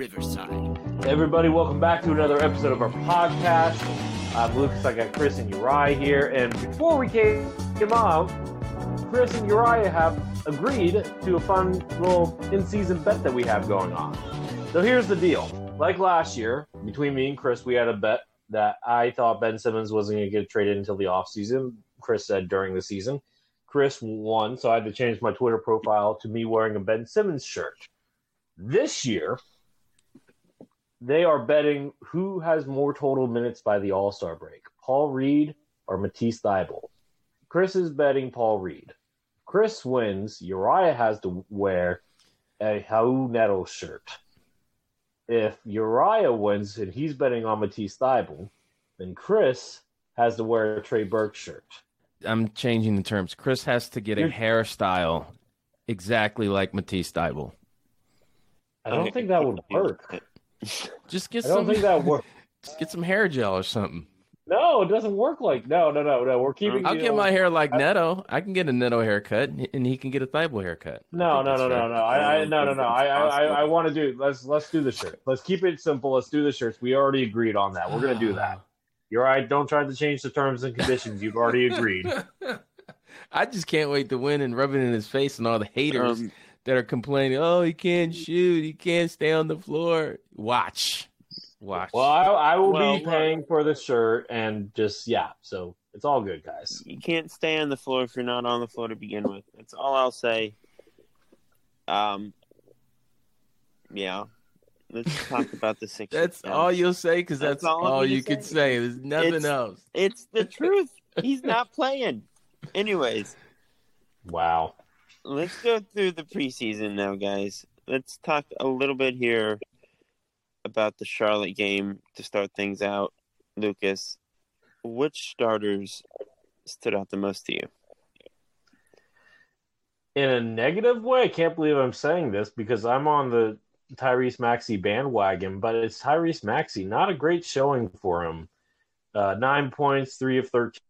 Riverside. Everybody, welcome back to another episode of our podcast. I'm Lucas, I got Chris and Uriah here. And before we came on, Chris and Uriah have agreed to a fun little in season bet that we have going on. So here's the deal. Like last year, between me and Chris, we had a bet that I thought Ben Simmons wasn't going to get traded until the offseason. Chris said during the season. Chris won, so I had to change my Twitter profile to me wearing a Ben Simmons shirt. This year, they are betting who has more total minutes by the All Star break, Paul Reed or Matisse Thybulle. Chris is betting Paul Reed. Chris wins. Uriah has to wear a Raul Neto shirt. If Uriah wins and he's betting on Matisse Thybulle, then Chris has to wear a Trey Burke shirt. I'm changing the terms. Chris has to get a You're- hairstyle exactly like Matisse Thybulle. I don't think that would work. Just get I don't some think that works. just get some hair gel or something. No, it doesn't work like no, no, no, no. We're keeping. I'll get know- my hair like Neto. I can get a Neto haircut, and he can get a Thybulle haircut. No, no, no, no, no. I, I no, no, no. I, I, I, I want to do. Let's let's do the shirt. Let's keep it simple. Let's do the shirts. We already agreed on that. We're gonna do that. You're right. Don't try to change the terms and conditions. You've already agreed. I just can't wait to win and rub it in his face and all the haters Um, that are complaining. Oh, he can't shoot. He can't stay on the floor. Watch, watch. Well, I, I will Well, be paying for the shirt and just yeah. So it's all good, guys. you can't stay on the floor if you're not on the floor to begin with. That's all I'll say. Um, yeah. Let's talk about the Sixers. that's then. all you'll say because that's, That's all all, you could say. say. There's nothing It's- else. It's the truth. He's not playing. Anyways, Wow. Let's go through the preseason now, guys. Let's talk a little bit here about the Charlotte game to start things out. Lucas, which starters stood out the most to you? In a negative way, I can't believe I'm saying this because I'm on the Tyrese Maxey bandwagon, but it's Tyrese Maxey. Not a great showing for him. Uh, nine points, three of thirteen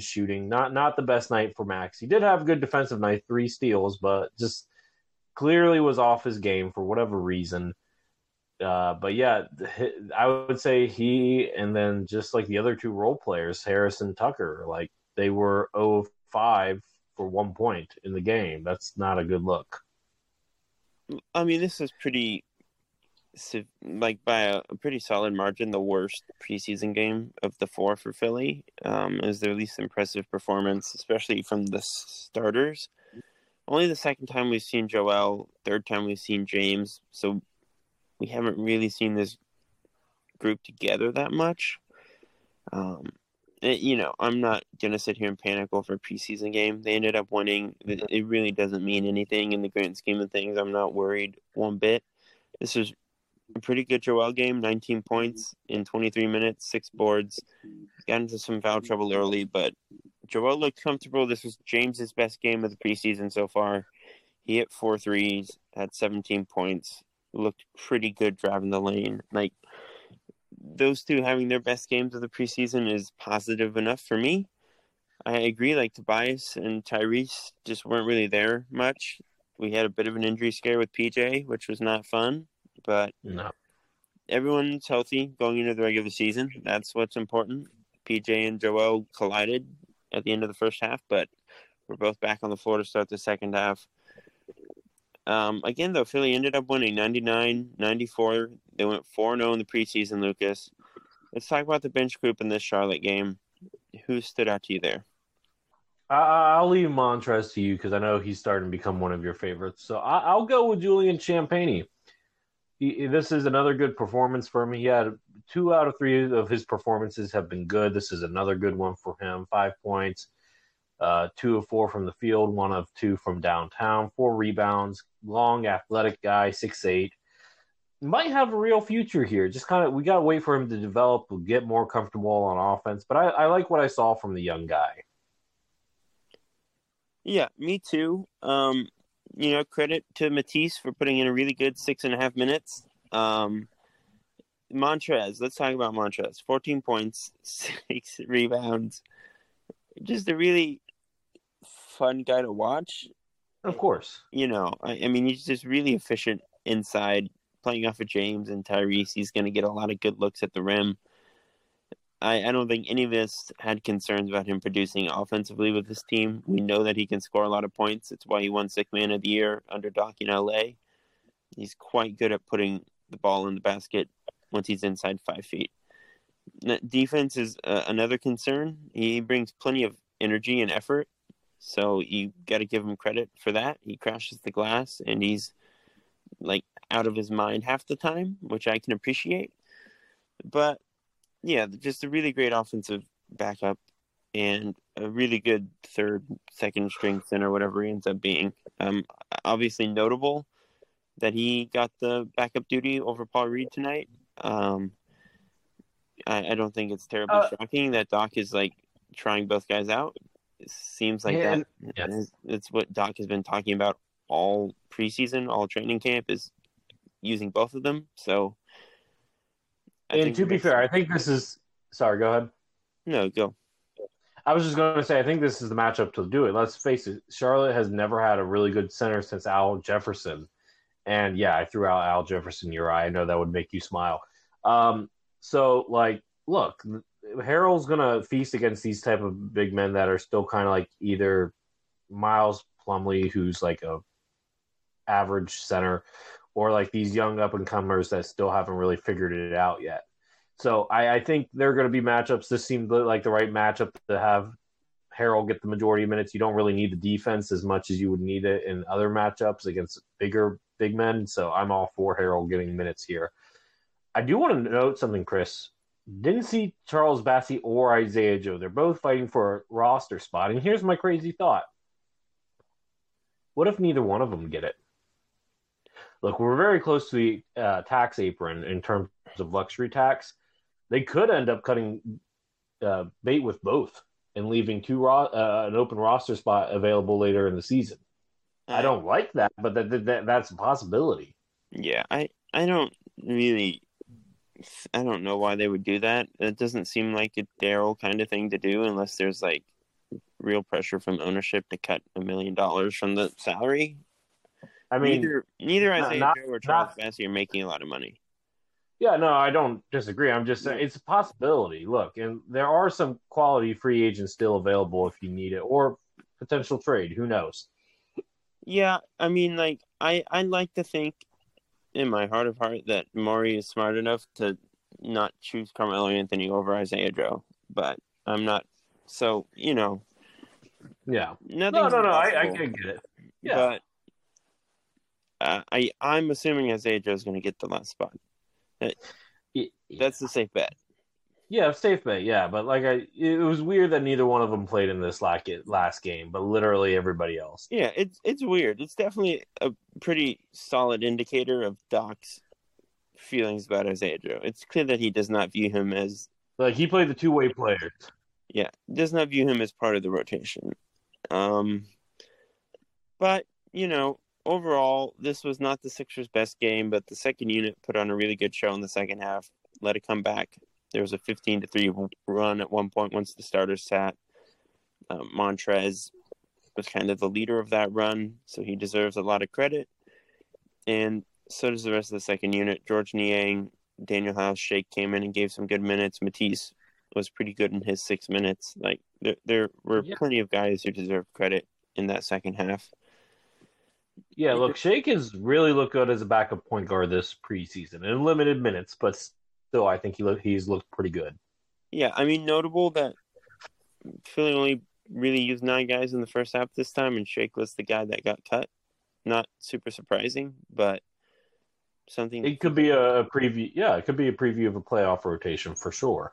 shooting. Not not the best night for Max. He did have a good defensive night, three steals, but just clearly was off his game for whatever reason. Uh, but yeah, I would say he and then just like the other two role players, Harris and Tucker, like they were 0 of 5 for one point in the game. That's not a good look. I mean, this is pretty, like by a, a pretty solid margin, the worst preseason game of the four for Philly. Um, is their least impressive performance, especially from the starters. Only the second time we've seen Joel, third time we've seen James. So we haven't really seen this group together that much. Um, it- you know, I'm not gonna sit here and panic over a preseason game. They ended up winning. It it really doesn't mean anything in the grand scheme of things. I'm not worried one bit. This is pretty good Joel game. 19 points in 23 minutes, six boards. Got into some foul trouble early, but Joel looked comfortable. This was James's best game of the preseason so far. He hit four threes, had 17 points. Looked pretty good driving the lane. Like those two having their best games of the preseason is positive enough for me. I agree, like Tobias and Tyrese just weren't really there much. We had a bit of an injury scare with PJ, which was not fun, but No. everyone's healthy going into the regular season. That's what's important. PJ and Joel collided at the end of the first half, but we're both back on the floor to start the second half. Um, again, though, Philly ended up winning 99 94. They went 4 0 in the preseason, Lucas. Let's talk about the bench group in this Charlotte game. Who stood out to you there? I, I'll leave Montrez to you because I know he's starting to become one of your favorites. So I, I'll go with Julian Champagnie. He, this is another good performance for him. He had two out of three of his performances have been good. This is another good one for him. Five points, uh, two of four from the field, one of two from downtown, four rebounds, long, athletic guy, six eight. Might have a real future here. Just kind of, we got to wait for him to develop, get more comfortable on offense. But I, I like what I saw from the young guy. Yeah, me too. Um, you know, credit to Matisse for putting in a really good six and a half minutes. Um, Montrez, let's talk about Montrez. 14 points, six rebounds. Just a really fun guy to watch. Of course. You know, I, I mean, he's just really efficient inside, playing off of James and Tyrese. He's going to get a lot of good looks at the rim. I, I don't think any of us had concerns about him producing offensively with this team. We know that he can score a lot of points. It's why he won Sixth Man of the Year under Doc in LA. He's quite good at putting the ball in the basket once he's inside five feet. Defense is uh, another concern. He brings plenty of energy and effort, so you got to give him credit for that. He crashes the glass and he's like out of his mind half the time, which I can appreciate. But yeah, just a really great offensive backup and a really good third, second string center, whatever he ends up being. Um, obviously notable that he got the backup duty over Paul Reed tonight. Um, I, I don't think it's terribly Uh, shocking that Doc is like trying both guys out. It seems like Yeah, that. yes. It's what Doc has been talking about all preseason, all training camp is using both of them. So, I and to be fair, I think this is. Sorry, go ahead. no go. I was just going to say, I think this is the matchup to do it. Let's face it, Charlotte has never had a really good center since Al Jefferson. And yeah, I threw out Al Jefferson Uri. I know that would make you smile. Um, so, like, look, Harold's going to feast against these type of big men that are still kind of like either Miles Plumlee, who's like a average center, or like these young up and comers that still haven't really figured it out yet. So I, I think they're going to be matchups. This seemed like the right matchup to have Harold get the majority of minutes. You don't really need the defense as much as you would need it in other matchups against bigger big men. So I'm all for Harold getting minutes here. I do want to note something, Chris. Didn't see Charles Bassey or Isaiah Joe. They're both fighting for a roster spot. And here's my crazy thought. What if neither one of them get it? Look, we're very close to the uh, tax apron in terms of luxury tax. They could end up cutting uh, bait with both and leaving two ro- uh, an open roster spot available later in the season. I don't like that, but that, that, that that's a possibility. Yeah, I I don't really. I don't know why they would do that. It doesn't seem like a Daryl kind of thing to do unless there's like real pressure from ownership to cut a million dollars from the salary. I mean, neither neither Isaiah not- Joe or Charles not- Bassey are making a lot of money. yeah, no, I don't disagree. I'm just saying it's a possibility. Look, and there are some quality free agents still available if you need it, or potential trade. Who knows? Yeah, I mean, like I I like to think in my heart of heart that Morey is smart enough to not choose Carmelo Anthony over Isaiah Joe, but I'm not. So you know, Yeah. No, no, no. I, I can get it. Yeah. But uh, I I'm assuming Isaiah Joe's going to get the last spot. That's the safe bet. Yeah, safe bet. Yeah, but like I, it was weird that neither one of them played in this last last game, but literally everybody else. Yeah, it's it's weird. It's definitely a pretty solid indicator of Doc's feelings about Isaiah Joe. It's clear that he does not view him as Like he played the two way players. yeah, does not view him as part of the rotation. Um, but you know, overall, this was not the Sixers' best game, but the second unit put on a really good show in the second half. Let it come back. There was a fifteen to three run at one point once the starters sat. Um, Montrez was kind of the leader of that run, so he deserves a lot of credit. And so does the rest of the second unit. George Niang, Danuel House, Shake came in and gave some good minutes. Matisse was pretty good in his six minutes. Like there, there were Yeah. plenty of guys who deserve credit in that second half. Yeah, look, Shake has really looked good as a backup point guard this preseason in limited minutes, but still, I think he look, he's looked pretty good. Yeah, I mean, notable that Philly only really used nine guys in the first half this time, and Shake was the guy that got cut. Not super surprising, but something. It could be a, a preview. Yeah, it could be a preview of a playoff rotation for sure.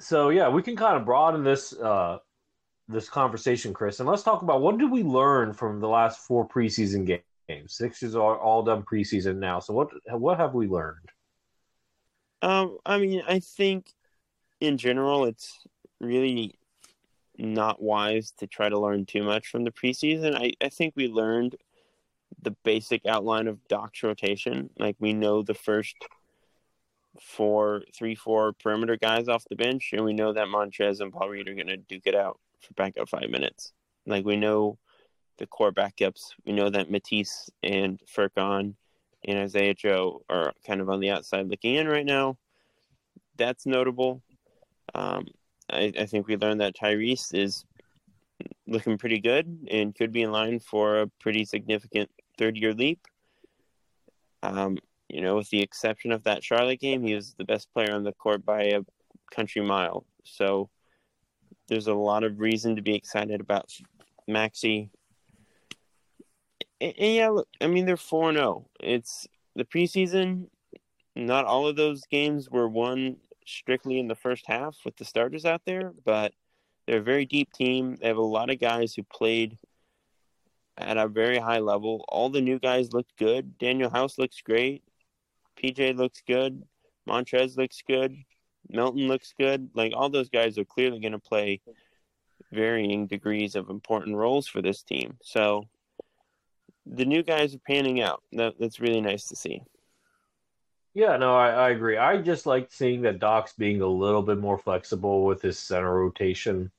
So yeah, we can kind of broaden this uh, this conversation, Chris, and let's talk about what did we learn from the last four preseason games. Sixers are all done preseason now. So what what have we learned? Um, I mean, I think in general, it's really not wise to try to learn too much from the preseason. I, I think we learned the basic outline of Doc's rotation. Like we know the first four, three, four perimeter guys off the bench, and we know that Montrez and Paul Reed are going to duke it out for back up five minutes. Like we know the core backups. We know that Matisse and Furkan and Isaiah Joe are kind of on the outside looking in right now. That's notable. Um, I, I think we learned that Tyrese is looking pretty good and could be in line for a pretty significant third year leap. Um, you know, with the exception of that Charlotte game, he was the best player on the court by a country mile. So there's a lot of reason to be excited about Maxey. And, yeah, look, I mean they're four zero. Oh. It's the preseason. Not all of those games were won strictly in the first half with the starters out there, but they're a very deep team. They have a lot of guys who played at a very high level. All the new guys looked good. Danuel House looks great. PJ looks good. Montrez looks good. Melton looks good. Like all those guys are clearly going to play varying degrees of important roles for this team. So the new guys are panning out. That, that's really nice to see. Yeah, no, I, I agree. I just like seeing that Doc's being a little bit more flexible with his center rotation.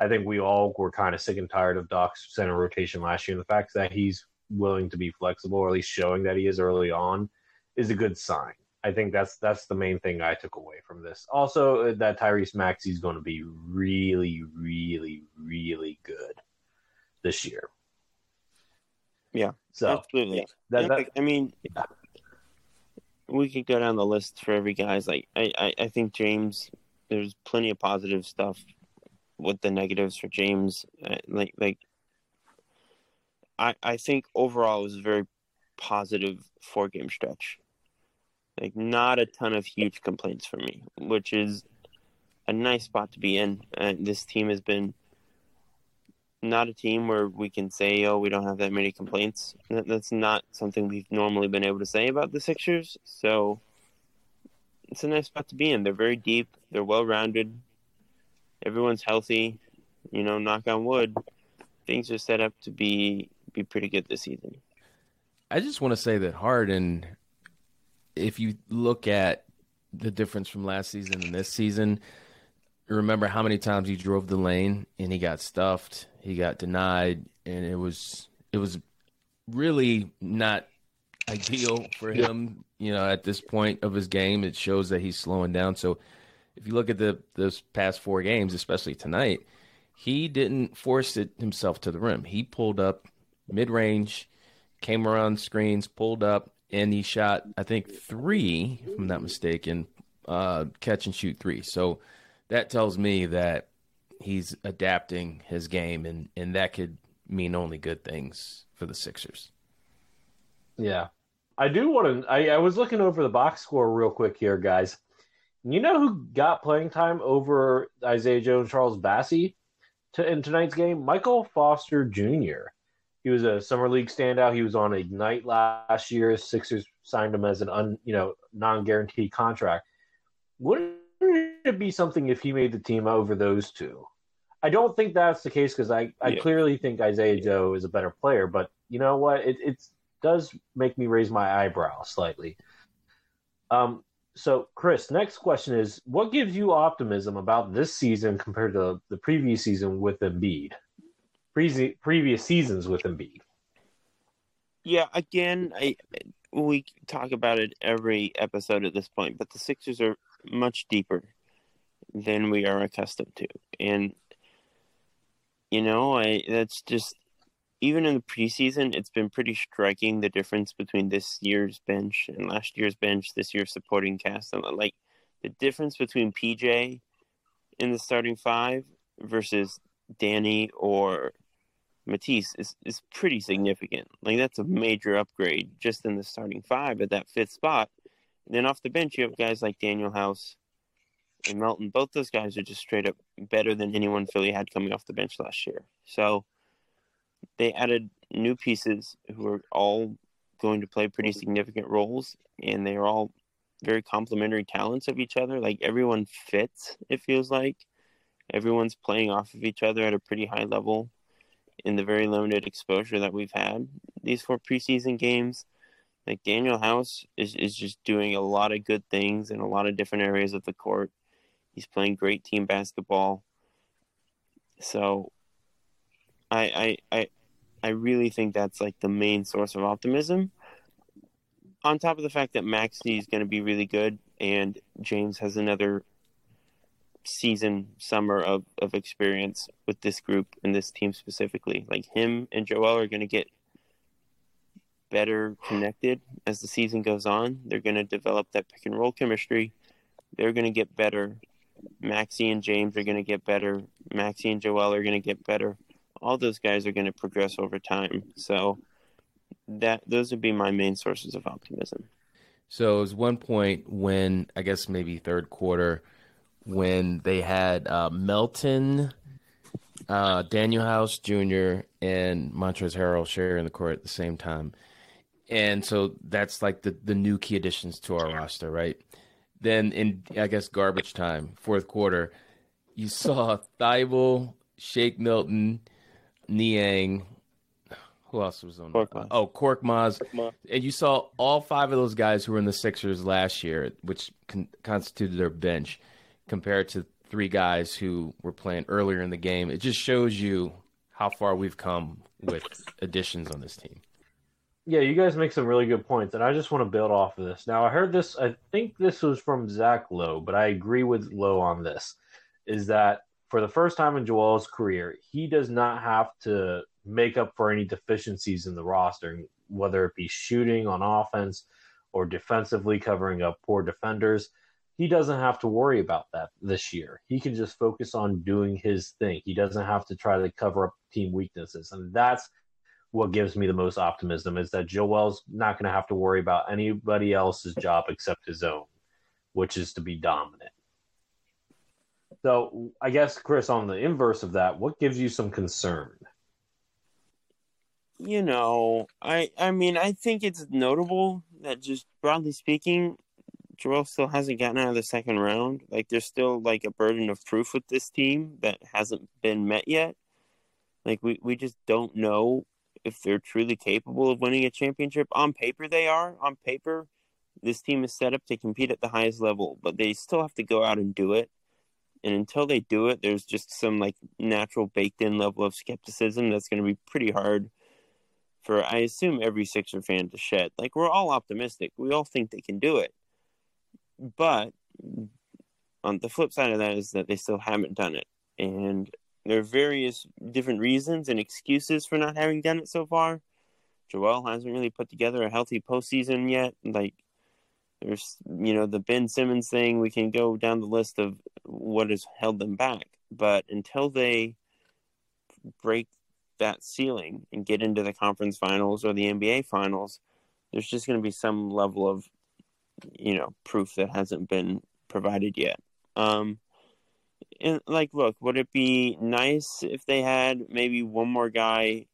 I think we all were kind of sick and tired of Doc's center rotation last year. And the fact that he's willing to be flexible, or at least showing that he is early on, is a good sign. I think that's that's the main thing I took away from this. Also, uh, that Tyrese Maxey is going to be really, really, really good this year. Yeah, so absolutely. That, Yeah, that, like, I mean, we could go down the list for every guy's. Like, I, I, I think James. There's plenty of positive stuff with the negatives for James. Uh, like, like, I, I think overall it was a very positive four game stretch. Like, not a ton of huge complaints for me, which is a nice spot to be in. Uh, this team has been not a team where we can say, "Oh, we don't have that many complaints." That's not something we've normally been able to say about the Sixers. So it's a nice spot to be in. They're very deep. They're well rounded. Everyone's healthy. You know, knock on wood. Things are set up to be be pretty good this season. I just want to say that Harden, if you look at the difference from last season and this season, remember how many times he drove the lane and he got stuffed, he got denied, and it was it was really not ideal for him. You know, at this point of his game, it shows that he's slowing down. So, if you look at the those past four games, especially tonight, he didn't force it himself to the rim. He pulled up mid range, came around screens, pulled up, and he shot I think three, if I'm not mistaken, uh, catch and shoot three. So that tells me that he's adapting his game, and and that could mean only good things for the Sixers. Yeah. I do want to. I, I was looking over the box score real quick here, guys. You know who got playing time over Isaiah Jones, Charles Bassey to, in tonight's game? Michael Foster Jr. He was a summer league standout. He was on Ignite last year. Sixers signed him as an un, you know non guaranteed contract. Wouldn't it be something if he made the team over those two? I don't think that's the case because I, I Yeah. clearly think Isaiah Joe is a better player. But you know what? It it does make me raise my eyebrow slightly. Um. So, Chris, next question is: What gives you optimism about this season compared to the previous season with Embiid? Previous previous seasons with Embiid. Yeah, again, I we talk about it every episode at this point, but the Sixers are much deeper. than we are accustomed to. And you know, I that's just even in the preseason, it's been pretty striking the difference between this year's bench and last year's bench, this year's supporting cast, and like the difference between PJ in the starting five versus Danny or Matisse is, is pretty significant. Like that's a major upgrade just in the starting five at that fifth spot. And then off the bench, you have guys like Danuel House and Melton. Both those guys are just straight up better than anyone Philly had coming off the bench last year. So they added new pieces who are all going to play pretty significant roles, and they are all very complementary talents of each other. Like everyone fits, it feels like. Everyone's playing off of each other at a pretty high level in the very limited exposure that we've had these four preseason games. Like Danuel House is, is just doing a lot of good things in a lot of different areas of the court. He's playing great team basketball. So I I I, I really think that's like the main source of optimism. On top of the fact that Maxey is going to be really good and James has another season summer of, of experience with this group and this team specifically. Like him and Joel are going to get better connected as the season goes on. They're going to develop that pick and roll chemistry. They're going to get better. Maxey and James are going to get better. Maxey and Joel are going to get better. All those guys are going to progress over time. So that those would be my main sources of optimism. So it was one point when I guess maybe third quarter when they had uh, Melton, uh, Danuel House Jr., and Montrezl Harrell sharing the court at the same time. And so that's like the, the new key additions to our roster, right? Then in, I guess, garbage time, fourth quarter, you saw Thybulle, Shake Milton, Niang, who else was on? Korkmaz. Oh, Korkmaz. And you saw all five of those guys who were in the Sixers last year, which con- constituted their bench, compared to three guys who were playing earlier in the game. It just shows you how far we've come with additions on this team. Yeah, you guys make some really good points, and I just want to build off of this. Now, I heard this, I think this was from Zach Lowe, but I agree with Lowe on this. Is that for the first time in Joel's career, he does not have to make up for any deficiencies in the roster, whether it be shooting on offense or defensively covering up poor defenders. He doesn't have to worry about that this year. He can just focus on doing his thing. He doesn't have to try to cover up team weaknesses. And that's what gives me the most optimism is that Joel's not going to have to worry about anybody else's job except his own, which is to be dominant. So, I guess, Chris, on the inverse of that, what gives you some concern? You know, I I mean, I think it's notable that just broadly speaking, Joel still hasn't gotten out of the second round. Like, there's still like a burden of proof with this team that hasn't been met yet. Like, we we just don't know if they're truly capable of winning a championship. On paper, they are. On paper, this team is set up to compete at the highest level, but they still have to go out and do it. And until they do it, there's just some like natural baked in level of skepticism that's going to be pretty hard for, I assume, every Sixer fan to shed. Like, we're all optimistic. We all think they can do it. But on the flip side of that is that they still haven't done it. And there are various different reasons and excuses for not having done it so far. Joel hasn't really put together a healthy postseason yet. Like, there's, you know, the Ben Simmons thing. We can go down the list of what has held them back. But until they break that ceiling and get into the conference finals or the NBA finals, there's just going to be some level of, you know, proof that hasn't been provided yet. Um, and like, look, would it be nice if they had maybe one more guy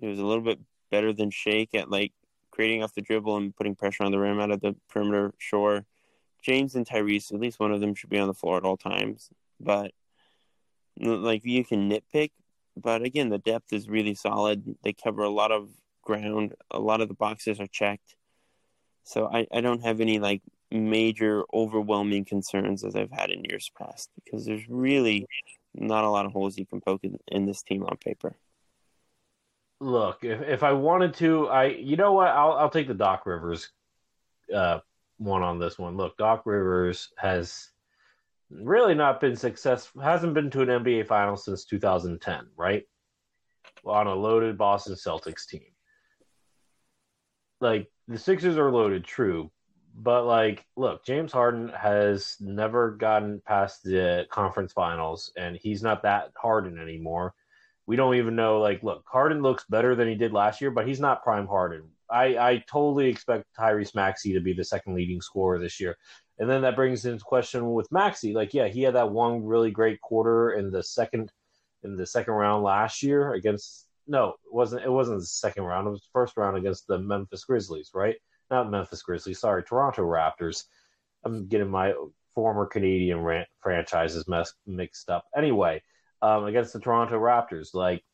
who was a little bit better than Shake at like creating off the dribble and putting pressure on the rim out of the perimeter? Sure. James and Tyrese, at least one of them should be on the floor at all times. But like you can nitpick, but again, the depth is really solid. They cover a lot of ground. A lot of the boxes are checked. So I, I don't have any like major overwhelming concerns as I've had in years past because there's really not a lot of holes you can poke in, in this team on paper. Look, if, if I wanted to, I you know what? I'll I'll take the Doc Rivers uh, one on this one. Look, Doc Rivers has really not been successful. Hasn't been to an NBA final since 2010, right? On a loaded Boston Celtics team. Like the Sixers are loaded, true, but like, look, James Harden has never gotten past the conference finals, and he's not that Harden anymore. We don't even know. Like, look, Harden looks better than he did last year, but he's not prime Harden. I, I totally expect Tyrese Maxey to be the second leading scorer this year. And then that brings into question with Maxey. Like, yeah, he had that one really great quarter in the second in the second round last year against no, it wasn't it wasn't the second round, it was the first round against the Memphis Grizzlies, right? Not Memphis Grizzlies, sorry, Toronto Raptors. I'm getting my former Canadian franchises mixed up. Anyway, um, against the Toronto Raptors, like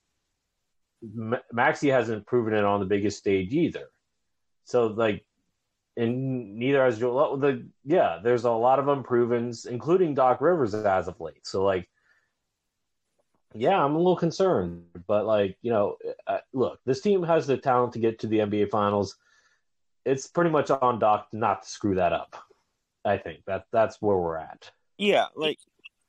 M- Maxey hasn't proven it on the biggest stage either. So like and neither has Joel. The yeah, there's a lot of unprovens, including Doc Rivers as of late. So like, yeah, I'm a little concerned, but like you know, uh, look, this team has the talent to get to the NBA Finals. It's pretty much on Doc not to screw that up. I think that that's where we're at. Yeah, like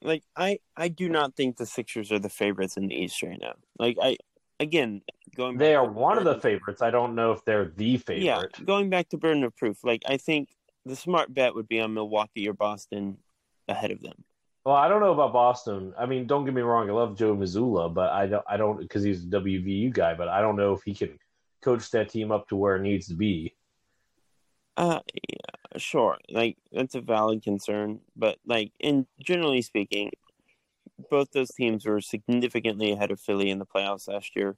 like I I do not think the Sixers are the favorites in the East right now. Like I again, going they are one of the favorites. I don't know if they're the favorite. Yeah, going back to burden of proof, like I think the smart bet would be on Milwaukee or Boston ahead of them. Well, I don't know about Boston. I mean, don't get me wrong. I love Joe Mazzulla, but I don't. I don't because he's a WVU guy. But I don't know if he can coach that team up to where it needs to be. Uh, yeah, sure. Like that's a valid concern, but like in generally speaking, both those teams were significantly ahead of Philly in the playoffs last year.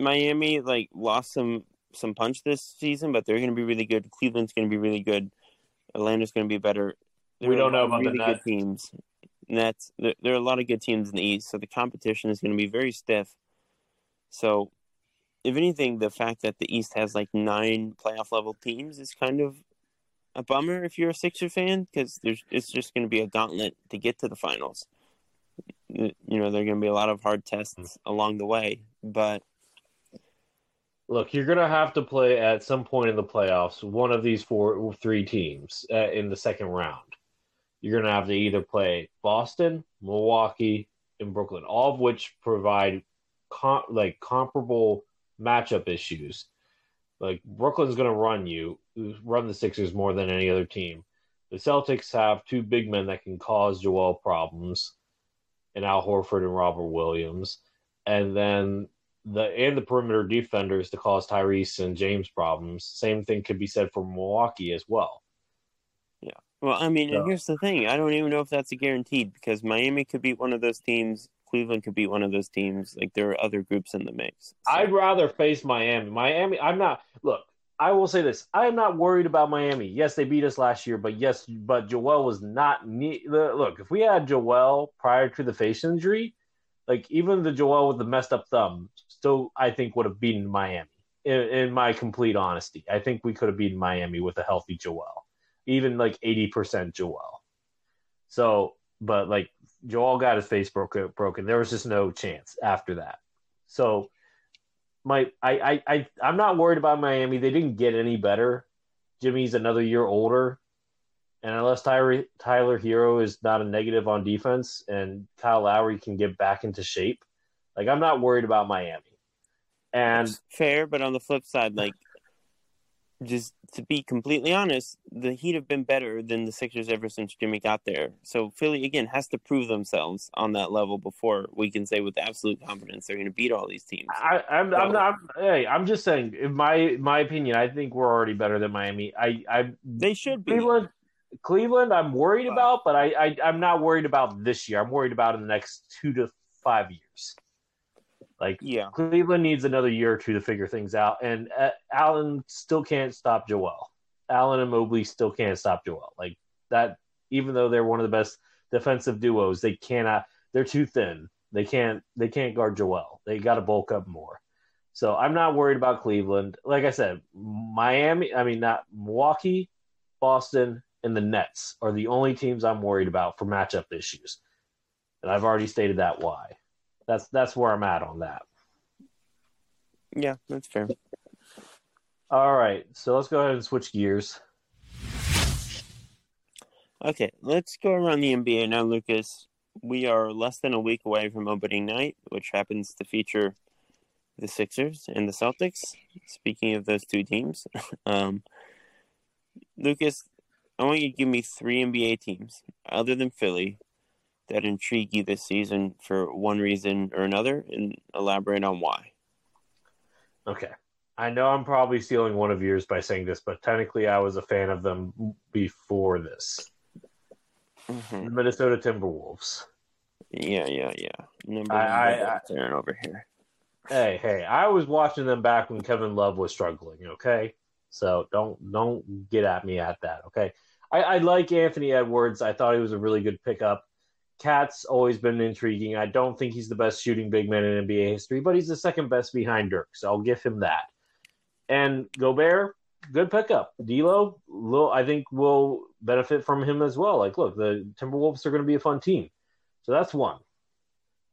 Miami like lost some some punch this season, but they're going to be really good. Cleveland's going to be really good. Atlanta's going to be better. We don't know about really the good teams. Nets. There, there, are a lot of good teams in the East, so the competition is going to be very stiff. So, if anything, the fact that the East has like nine playoff level teams is kind of a bummer if you're a Sixer fan because there's it's just going to be a gauntlet to get to the finals you know, there are going to be a lot of hard tests along the way. But look, you're going to have to play at some point in the playoffs one of these four, three teams uh, in the second round. You're going to have to either play Boston, Milwaukee, and Brooklyn, all of which provide com- like comparable matchup issues. Like Brooklyn's going to run you, run the Sixers more than any other team. The Celtics have two big men that can cause Joel problems and Al Horford and Robert Williams, and then the and the perimeter defenders to cause Tyrese and James problems. Same thing could be said for Milwaukee as well. Well, I mean, so, here's the thing: I don't even know if that's a guaranteed because Miami could beat one of those teams. Cleveland could beat one of those teams. Like there are other groups in the mix. So. I'd rather face Miami. Miami. I'm not. Look, I will say this: I am not worried about Miami. Yes, they beat us last year, but yes, but Joel was not. Ne- look, if we had Joel prior to the face injury, like even the Joel with the messed up thumb, still I think would have beaten Miami. In, in my complete honesty, I think we could have beaten Miami with a healthy Joel, even like eighty percent Joel. So, but like Joel got his face broken, broken. There was just no chance after that. So my I, I I I'm not worried about Miami. They didn't get any better. Jimmy's another year older, and unless Tyler Tyler Herro is not a negative on defense and Kyle Lowry can get back into shape, like I'm not worried about Miami. And That's fair, but on the flip side, like just to be completely honest, the Heat have been better than the Sixers ever since Jimmy got there. So Philly again has to prove themselves on that level before we can say with absolute confidence they're going to beat all these teams. I, am so, I'm not. Hey, I'm just saying. In my my opinion, I think we're already better than Miami. I I they should be. Cleveland, Cleveland, I'm worried about, but I, I I'm not worried about this year. I'm worried about in the next two to five years. Like, yeah, Cleveland needs another year or two to figure things out, and uh, Allen still can't stop Joel. Allen and Mobley still can't stop Joel. Like that, even though they're one of the best defensive duos, they cannot. They're too thin. They can't. They can't guard Joel. They got to bulk up more. So I'm not worried about Cleveland. Like I said, Miami. I mean, not Milwaukee, Boston, and the Nets are the only teams I'm worried about for matchup issues, and I've already stated that why that's that's where I'm at on that. Yeah, that's fair. All right, so let's go ahead and switch gears. Okay, let's go around the NBA now, Lucas. We are less than a week away from opening night, which happens to feature the Sixers and the Celtics. Speaking of those two teams, um, Lucas, I want you to give me three NBA teams other than Philly that intrigue you this season for one reason or another, and elaborate on why. Okay. I know I'm probably stealing one of yours by saying this, but technically I was a fan of them before this. Mhm. The Minnesota Timberwolves. Yeah, yeah, yeah. Number I- one I- I- over here. Hey, hey, I was watching them back when Kevin Love was struggling, okay? So don't don't get at me at that, okay? I, I like Anthony Edwards. I thought he was a really good pickup. Cat's always been intriguing. I don't think he's the best shooting big man in NBA history, but he's the second best behind Dirk, so I'll give him that. And Gobert, good pickup. D'Lo, Lil, I think will benefit from him as well. Like, look, the Timberwolves are going to be a fun team, so that's one.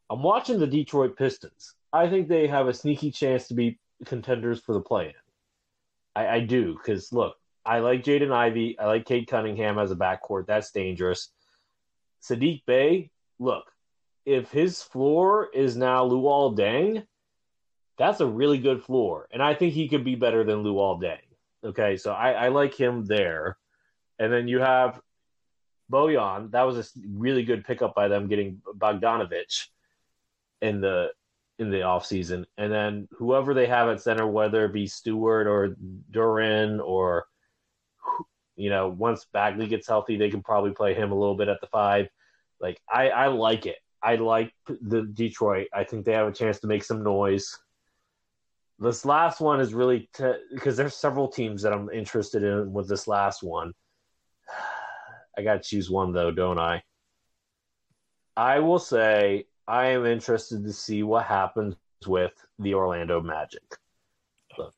I'm watching the Detroit Pistons. I think they have a sneaky chance to be contenders for the play-in. I, I do because look, I like Jaden Ivey. I like Cade Cunningham as a backcourt. That's dangerous. Saddiq Bey, look, if his floor is now Luol Deng, that's a really good floor, and I think he could be better than Luol Deng. Okay, so I, I like him there, and then you have Bojan. That was a really good pickup by them getting Bogdanovic in the in the offseason. And then whoever they have at center, whether it be Stewart or Duren or you know, once Bagley gets healthy, they can probably play him a little bit at the five. Like I, I like it. I like the Detroit. I think they have a chance to make some noise. This last one is really because there's several teams that I'm interested in with this last one. I got to choose one though, don't I? I will say I am interested to see what happens with the Orlando Magic. Look,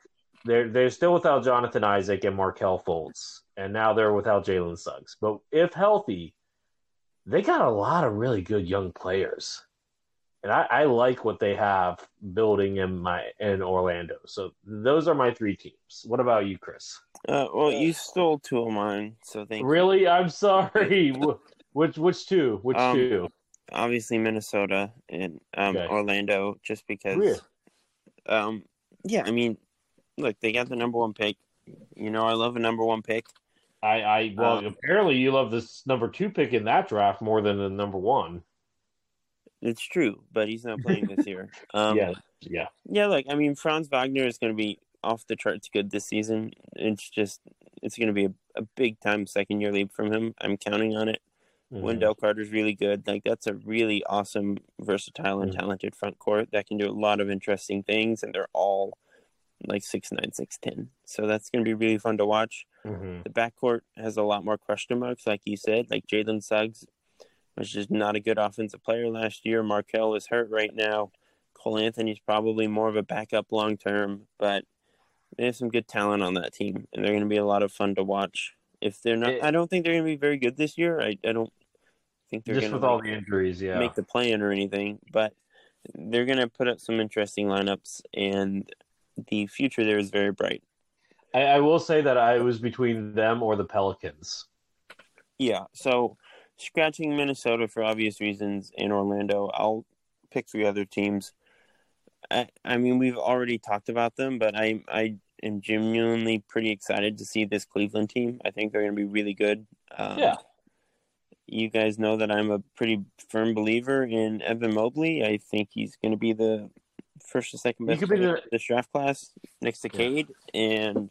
they're they're still without Jonathan Isaac and Markelle Fultz, and now they're without Jalen Suggs. But if healthy, they got a lot of really good young players, and I, I like what they have building in my in Orlando. So those are my three teams. What about you, Chris? Uh, well, you stole two of mine, so thank you. Really, I'm sorry. Which which two? Which Um, two? Obviously, Minnesota and um, Okay. Orlando, just because. Really? Um, yeah, I mean, look, they got the number one pick. You know, I love a number one pick. I, I well, Um, apparently you love this number two pick in that draft more than the number one. It's true, but he's not playing this year. Um, yeah, yeah. Yeah, look, I mean, Franz Wagner is going to be off the charts good this season. It's just, it's going to be a, a big time second year leap from him. I'm counting on it. Mhm. Wendell Carter's really good. Like, that's a really awesome, versatile, and Mhm. talented front court that can do a lot of interesting things, and they're all like six nine, six ten. So that's going to be really fun to watch. Mhm. The backcourt has a lot more question marks, like you said. Like Jalen Suggs was just not a good offensive player last year. Markelle is hurt right now. Cole Anthony's probably more of a backup long term, but they have some good talent on that team, and they're going to be a lot of fun to watch. If they're not, It- I don't think they're going to be very good this year. I, I don't think they're Just going with to all the injuries, yeah. make the plan or anything, but they're going to put up some interesting lineups, and the future there is very bright. I, I will say that I was between them or the Pelicans. Yeah, so scratching Minnesota for obvious reasons in Orlando, I'll pick three other teams. I, I mean, we've already talked about them, but I I am genuinely pretty excited to see this Cleveland team. I think they're going to be really good. Um, Yeah. You guys know that I'm a pretty firm believer in Evan Mobley. I think he's going to be the first or second best could the- in this draft class next to Yeah. Cade, and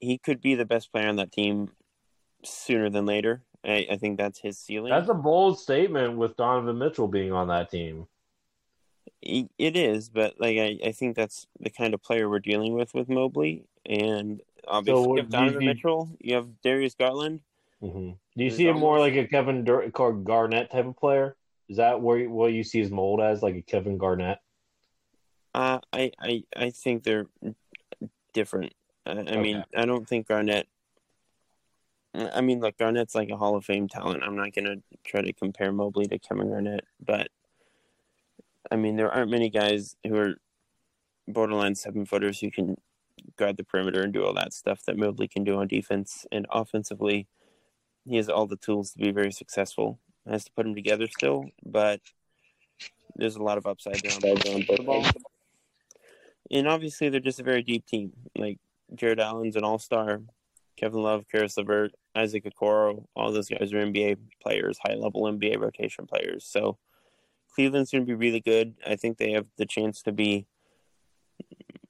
he could be the best player on that team sooner than later. I, I think that's his ceiling. That's a bold statement with Donovan Mitchell being on that team. It is, but like I, I think that's the kind of player we're dealing with with Mobley, and obviously what you have do you Donovan Mitchell, you have Darius Garland. hmm Do you see him more like a Kevin Dur- Gar- Garnett type of player? Is that where you- what you see his mold as, like a Kevin Garnett? Uh, I, I I think they're different. I, I mean, I don't think Garnett. I mean, look, Garnett's like a Hall of Fame talent. I'm not gonna try to compare Mobley to Kevin Garnett, but I mean, there aren't many guys who are borderline seven footers who can guard the perimeter and do all that stuff that Mobley can do on defense and offensively. he has all the tools to be very successful. Has to put them together still, but there's a lot of upside there on both the ball. And obviously, they're just a very deep team. Like Jarrett Allen's an all-star. Kevin Love, Caris LeVert, Isaac Okoro, all those guys are NBA players, high-level NBA rotation players. So Cleveland's going to be really good. I think they have the chance to be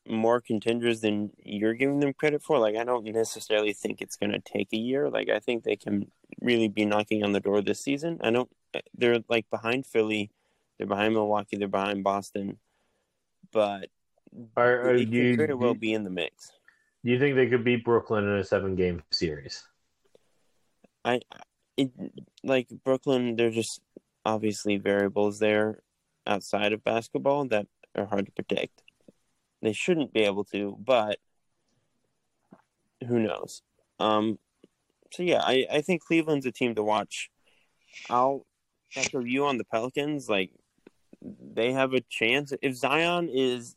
more contenders than you're giving them credit for. Like, I don't necessarily think it's going to take a year. Like, I think they can really be knocking on the door this season. I don't. They're like behind Philly, they're behind Milwaukee, they're behind Boston, but Are, are they you, could very well be in the mix. You think they could beat Brooklyn in a seven-game series? I, it, like Brooklyn, there's just obviously variables there outside of basketball that are hard to predict. They shouldn't be able to, but who knows? Um, so yeah, I, I think Cleveland's a team to watch. I'll echo you on the Pelicans. Like they have a chance if Zion is,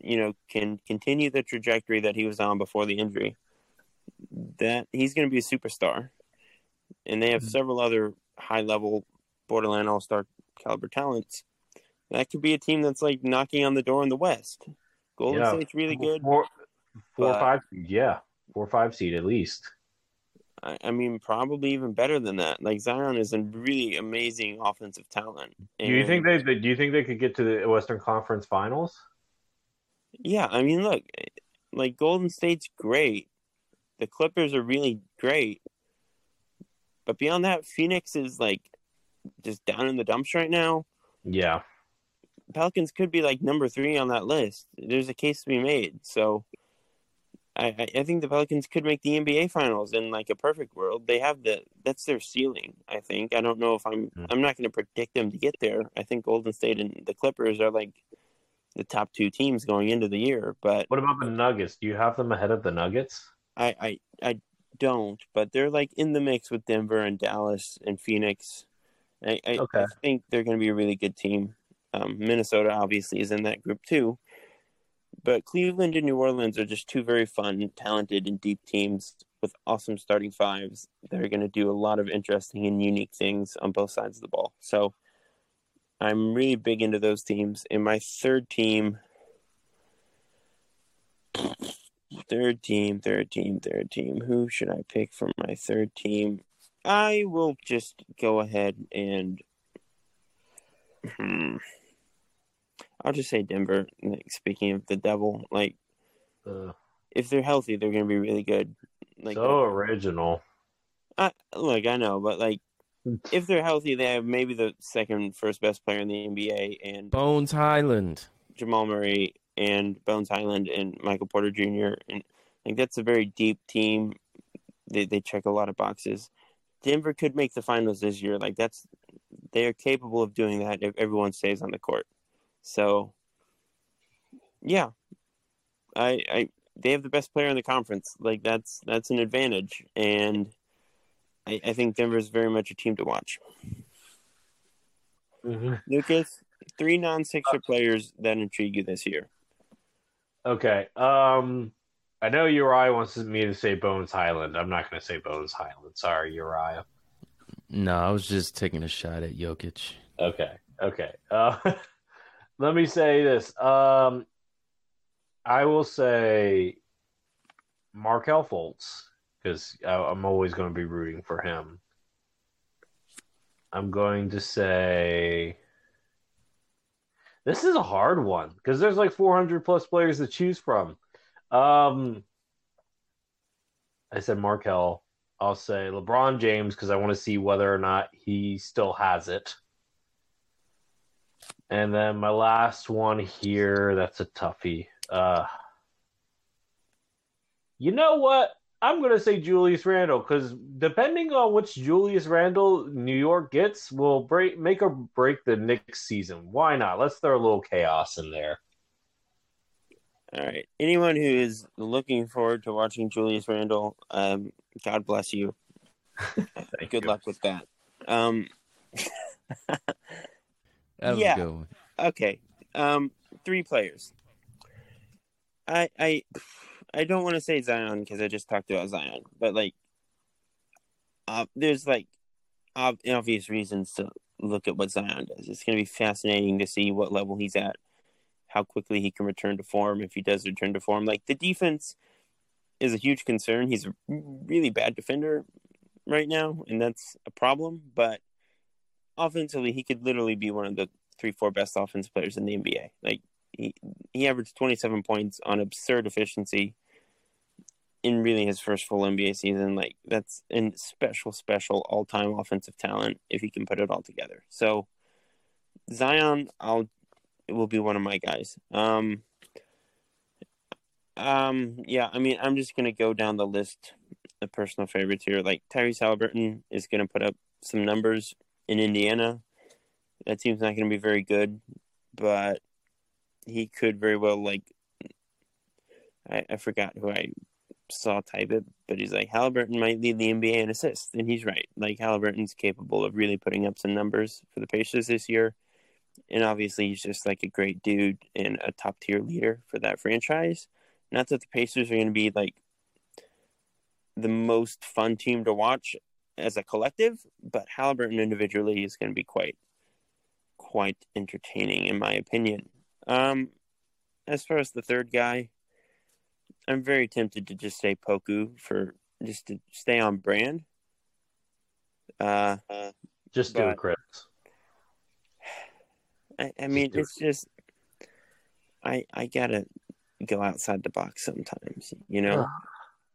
you know, can continue the trajectory that he was on before the injury. That he's going to be a superstar, and they have mm-hmm. several other high level, borderline all star caliber talents. That could be a team that's like knocking on the door in the West. Golden Yeah. State's really good. Four, four or five yeah, four or five seed at least. I, I mean, probably even better than that. Like Zion is a really amazing offensive talent. Do you And- think they? Do you think they could get to the Western Conference Finals? Yeah, I mean, look, like Golden State's great. The Clippers are really great. But beyond that, Phoenix is like just down in the dumps right now. Yeah, Pelicans could be like number three on that list. There's a case to be made. So I, I- think the Pelicans could make the NBA finals in like a perfect world. They have the that's their ceiling, I think. I don't know if I'm Mm. I'm not gonna predict them to get there. I think Golden State and the Clippers are like the top two teams going into the year, but What about the Nuggets? Do you have them ahead of the Nuggets? I, I I don't, but they're like in the mix with Denver and Dallas and Phoenix. I, I, Okay. I think they're going to be a really good team. Um, Minnesota obviously is in that group too, but Cleveland and New Orleans are just two very fun, talented, and deep teams with awesome starting fives that are going to do a lot of interesting and unique things on both sides of the ball. So I'm really big into those teams. And my third team Third team, third team, third team. Who should I pick for my third team? I will just go ahead and. Hmm. I'll just say Denver. Like, speaking of the devil, like Uh, if they're healthy, they're going to be really good. Like, so original. I, look, I know, but like if they're healthy, they have maybe the second first best player in the NBA, and Bones Hyland. Jamal Murray and Bones Hyland and Michael Porter Jr. and like that's a very deep team. They they check a lot of boxes. Denver could make the finals this year. Like that's they are capable of doing that if everyone stays on the court. So yeah. I I they have the best player in the conference. Like that's that's an advantage. And I, I think Denver is very much a team to watch. Mhm. Lucas, three non Sixer players that intrigue you this year. Okay. Um, I know Uriah wants me to say Bones Hyland. I'm not going to say Bones Hyland. Sorry, Uriah. No, I was just taking a shot at Jokic. Okay. Okay. Uh, let me say this. Um, I will say Markelle Fultz because I'm always going to be rooting for him. I'm going to say this is a hard one because there's like 400 plus players to choose from. Um, I said Markelle. I'll say LeBron James because I want to see whether or not he still has it. And then my last one here, that's a toughie. Uh, you know what? I'm going to say Julius Randle because depending on which Julius Randle New York gets, will break make or break the Knicks season. Why not? Let's throw a little chaos in there. All right. Anyone who is looking forward to watching Julius Randle, um, God bless you. Good you. luck with that. Um, That was Yeah. a good one. okay. Um, three players. I I I don't want to say Zion because I just talked about Zion, but like uh, there's like ob- obvious reasons to look at what Zion does. It's going to be fascinating to see what level he's at, how quickly he can return to form if he does return to form. Like the defense is a huge concern. He's a really bad defender right now, and that's a problem. But offensively, he could literally be one of the three, four best offensive players in the NBA. Like he, he averaged 27 points on absurd efficiency in really his first full NBA season. Like that's a special, special all time offensive talent if he can put it all together. So Zion, I'll will be one of my guys. Um, um, yeah, I mean, I'm just gonna go down the list of personal favorites here. Like Tyrese Haliburton is gonna put up some numbers in Indiana. That team's not gonna be very good, but he could very well like. I, I forgot who I saw type it, but he's like Haliburton might lead the NBA in assists, and he's right. Like Haliburton's capable of really putting up some numbers for the Pacers this year, and obviously he's just like a great dude and a top tier leader for that franchise. Not that the Pacers are going to be like the most fun team to watch as a collective, but Haliburton individually is going to be quite quite entertaining in my opinion. Um, as far as the third guy, I'm very tempted to just say Poku for just to stay on brand. Uh, Just do it, Chris. I, I mean, it. it's just I I gotta go outside the box sometimes, you know.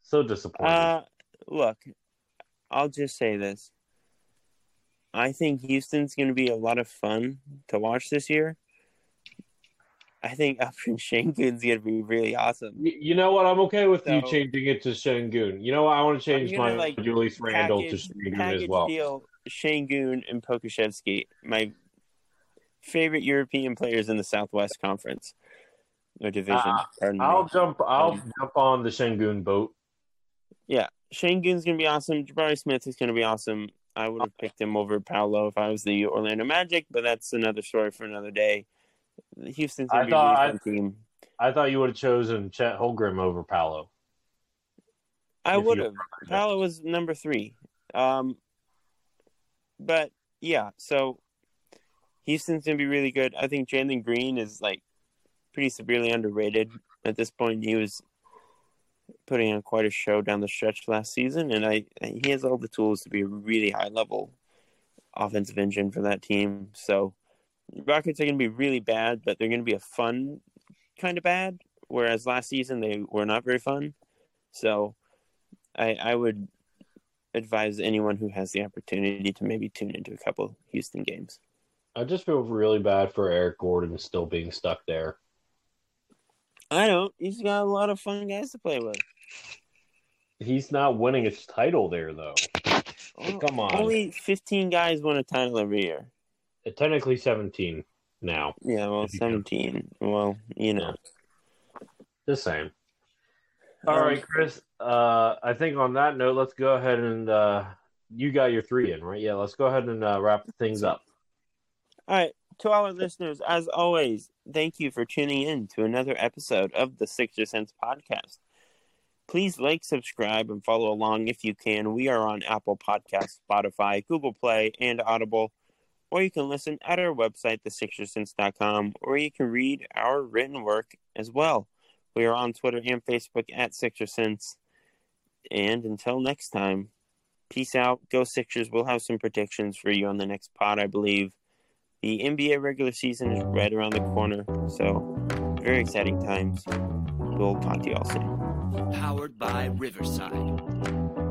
So disappointing. Uh, look, I'll just say this. I think Houston's going to be a lot of fun to watch this year. I think Alperen Sengun's going to be really awesome. You know what? I'm okay with you changing it to Sengun. You know what? I want to change my like, Julius Randle to package, Sengun package as well. deal Sengun and Pokusevski, my favorite European players in the Southwest Conference or division. Ah, pardon me. I'll jump. I'll Um, jump on the Sengun boat. Yeah, Sengun's gonna be awesome. Jabari Smith is gonna be awesome. I would have picked him over Paolo if I was the Orlando Magic, but that's another story for another day. Houston's I thought a I- team. I thought you would have chosen Chet Holmgren over Paolo. I would have. Paolo was number three. Um, but yeah, so Houston's gonna be really good. I think Jalen Green is like pretty severely underrated at this point. He was putting on quite a show down the stretch last season, and I he has all the tools to be a really high level offensive engine for that team. So Rockets are gonna be really bad, but they're gonna be a fun kind of bad. Whereas last season they were not very fun. So I, I would advise anyone who has the opportunity to maybe tune into a couple Houston games. I just feel really bad for Eric Gordon still being stuck there. I don't. He's got a lot of fun guys to play with. He's not winning a title there though. Oh, Come on. Only 15 guys win a title every year. Uh, Technically 17 now. Yeah, well, If you 17. Well, you know. The same. All Um, right, Chris. Uh, I think on that note, let's go ahead and uh, you got your three in, right? Yeah, let's go ahead and uh, wrap things up. All right. To our listeners, as always, thank you for tuning in to another episode of the Sixer Sense podcast. Please like, subscribe, and follow along if you can. We are on Apple Podcasts, Spotify, Google Play, and Audible. Or you can listen at our website, thesixersense.com, or you can read our written work as well. We are on Twitter and Facebook at Sixer Sense. And until next time, peace out. Go Sixers. We'll have some predictions for you on the next pod, I believe. The NBA regular season is right around the corner, so very exciting times. We'll talk to you all soon. Powered by Riverside.